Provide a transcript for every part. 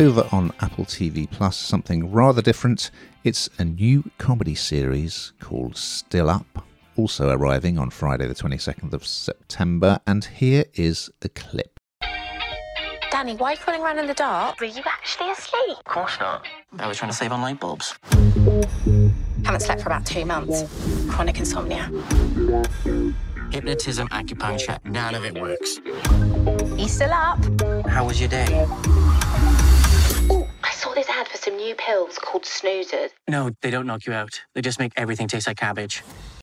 over on Apple TV Plus, something rather different. It's a new comedy series called Still Up, also arriving on Friday, the 22nd of September. And here is a clip. Danny, why are you crawling around in the dark? Were you actually asleep? Of course not. I was trying to save on light bulbs. Haven't slept for about two months. Chronic insomnia. Hypnotism, acupuncture, none of it works. You still up? How was your day? I saw this ad for some new pills called snoozers. No, they don't knock you out. They just make everything taste like cabbage.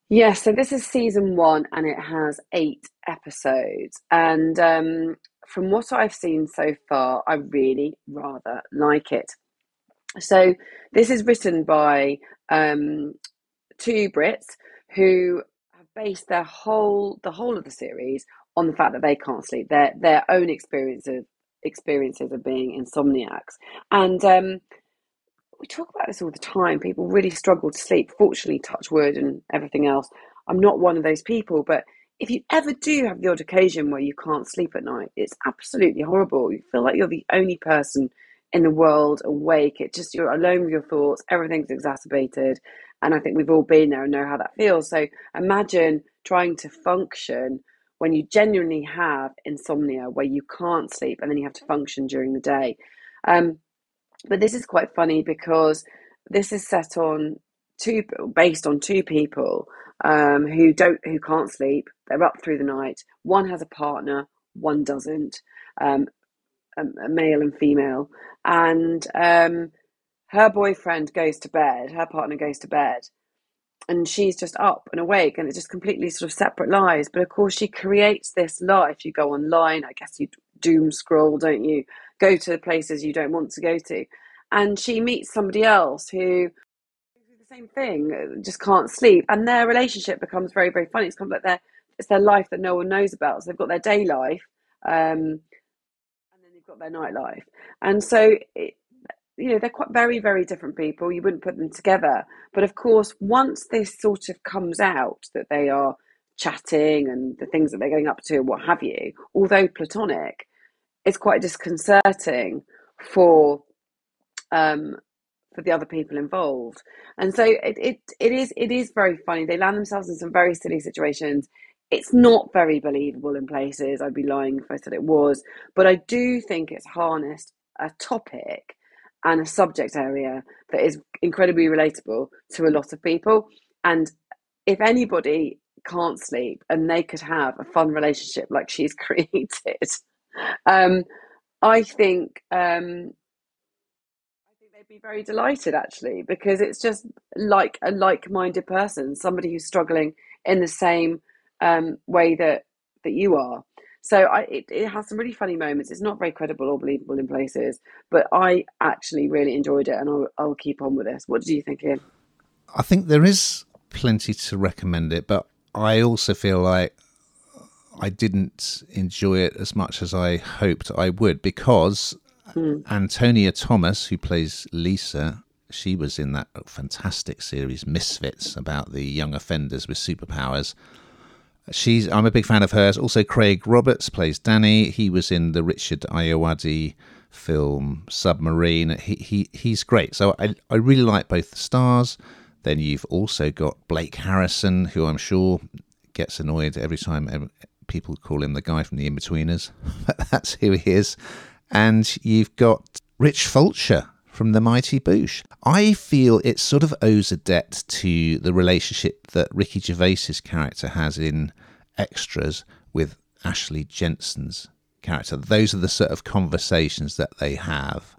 Yeah, so this is season one and it has eight episodes. And um, from what I've seen so far, I really rather like it. So this is written by um, two Brits who have based their whole the whole of the series on the fact that they can't sleep, their their own experiences experiences of being insomniacs, and um, we talk about this all the time. People really struggle to sleep. Fortunately, touch wood and everything else. I'm not one of those people, but if you ever do have the odd occasion where you can't sleep at night, it's absolutely horrible. You feel like you're the only person in the world awake. It just you're alone with your thoughts. Everything's exacerbated, and I think we've all been there and know how that feels. So imagine trying to function when you genuinely have insomnia, where you can't sleep, and then you have to function during the day. Um, but this is quite funny because this is set on two, based on two people um, who don't, who can't sleep. They're up through the night. One has a partner, one doesn't. Um, a, a male and female, and um, her boyfriend goes to bed. Her partner goes to bed, and she's just up and awake, and it's just completely sort of separate lives. But of course, she creates this life. You go online, I guess you doom scroll, don't you? Go to the places you don't want to go to, and she meets somebody else who the same thing, uh, just can't sleep, and their relationship becomes very, very funny. It's kind of like their it's their life that no one knows about. So they've got their day life, um, and then they've got their nightlife, and so it, you know they're quite very, very different people. You wouldn't put them together, but of course, once this sort of comes out that they are chatting and the things that they're getting up to, what have you, although platonic, it's quite disconcerting for um, for the other people involved. And so it, it it is it is very funny. They land themselves in some very silly situations. It's not very believable in places. I'd be lying if I said it was, but I do think it's harnessed a topic and a subject area that is incredibly relatable to a lot of people. And if anybody can't sleep and they could have a fun relationship like she's created, um, I think um, I think they'd be very delighted actually because it's just like a like-minded person, somebody who's struggling in the same um, way that that you are. So I, it, it has some really funny moments. It's not very credible or believable in places, but I actually really enjoyed it, and I'll, I'll keep on with this. What do you think, Ian? I think there is plenty to recommend it, but I also feel like I didn't enjoy it as much as I hoped I would because Hmm. Antonia Thomas, who plays Lisa, she was in that fantastic series Misfits about the young offenders with superpowers. She's I'm a big fan of hers. Also, Craig Roberts plays Danny. He was in the Richard Ayoade film Submarine. He he he's great. So I I really like both the stars. Then you've also got Blake Harrison, who I'm sure gets annoyed every time um, people call him the guy from The Inbetweeners. But that's who he is. And you've got Rich Fulcher from The Mighty Boosh. I feel it sort of owes a debt to the relationship that Ricky Gervais's character has in Extras with Ashley Jensen's character. Those are the sort of conversations that they have,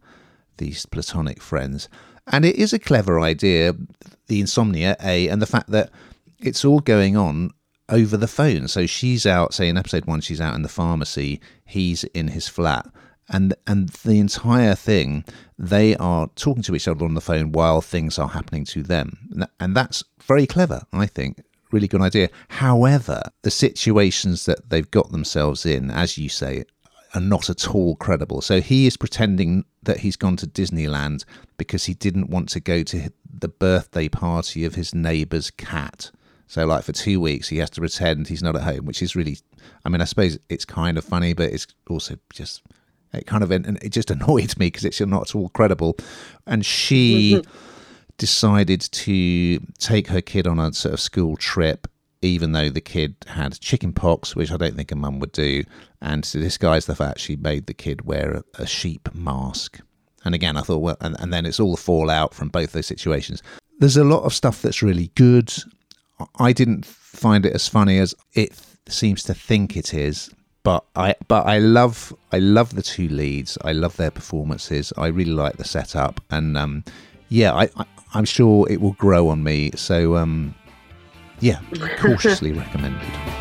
these platonic friends. And it is a clever idea, the insomnia, A, and the fact that it's all going on over the phone. So she's out, say in episode one, she's out in the pharmacy, he's in his flat. And and the entire thing, they are talking to each other on the phone while things are happening to them, and that's very clever, I think. Really good idea. However, the situations that they've got themselves in, as you say, are not at all credible. So he is pretending that he's gone to Disneyland because he didn't want to go to the birthday party of his neighbour's cat. So, like for two weeks, he has to pretend he's not at home, which is really, I mean, I suppose it's kind of funny, but it's also just It kind of and it just annoyed me because it's not at all credible. And she mm-hmm. decided to take her kid on a sort of school trip, even though the kid had chicken pox, which I don't think a mum would do. And to disguise the fact, she made the kid wear a, a sheep mask. And again, I thought, well, and, and then it's all the fallout from both those situations. There's a lot of stuff that's really good. I didn't find it as funny as it seems to think it is but I but I love I love the two leads. I love their performances. I really like the setup, and um, yeah, I, I I'm sure it will grow on me. So um, yeah, cautiously recommended.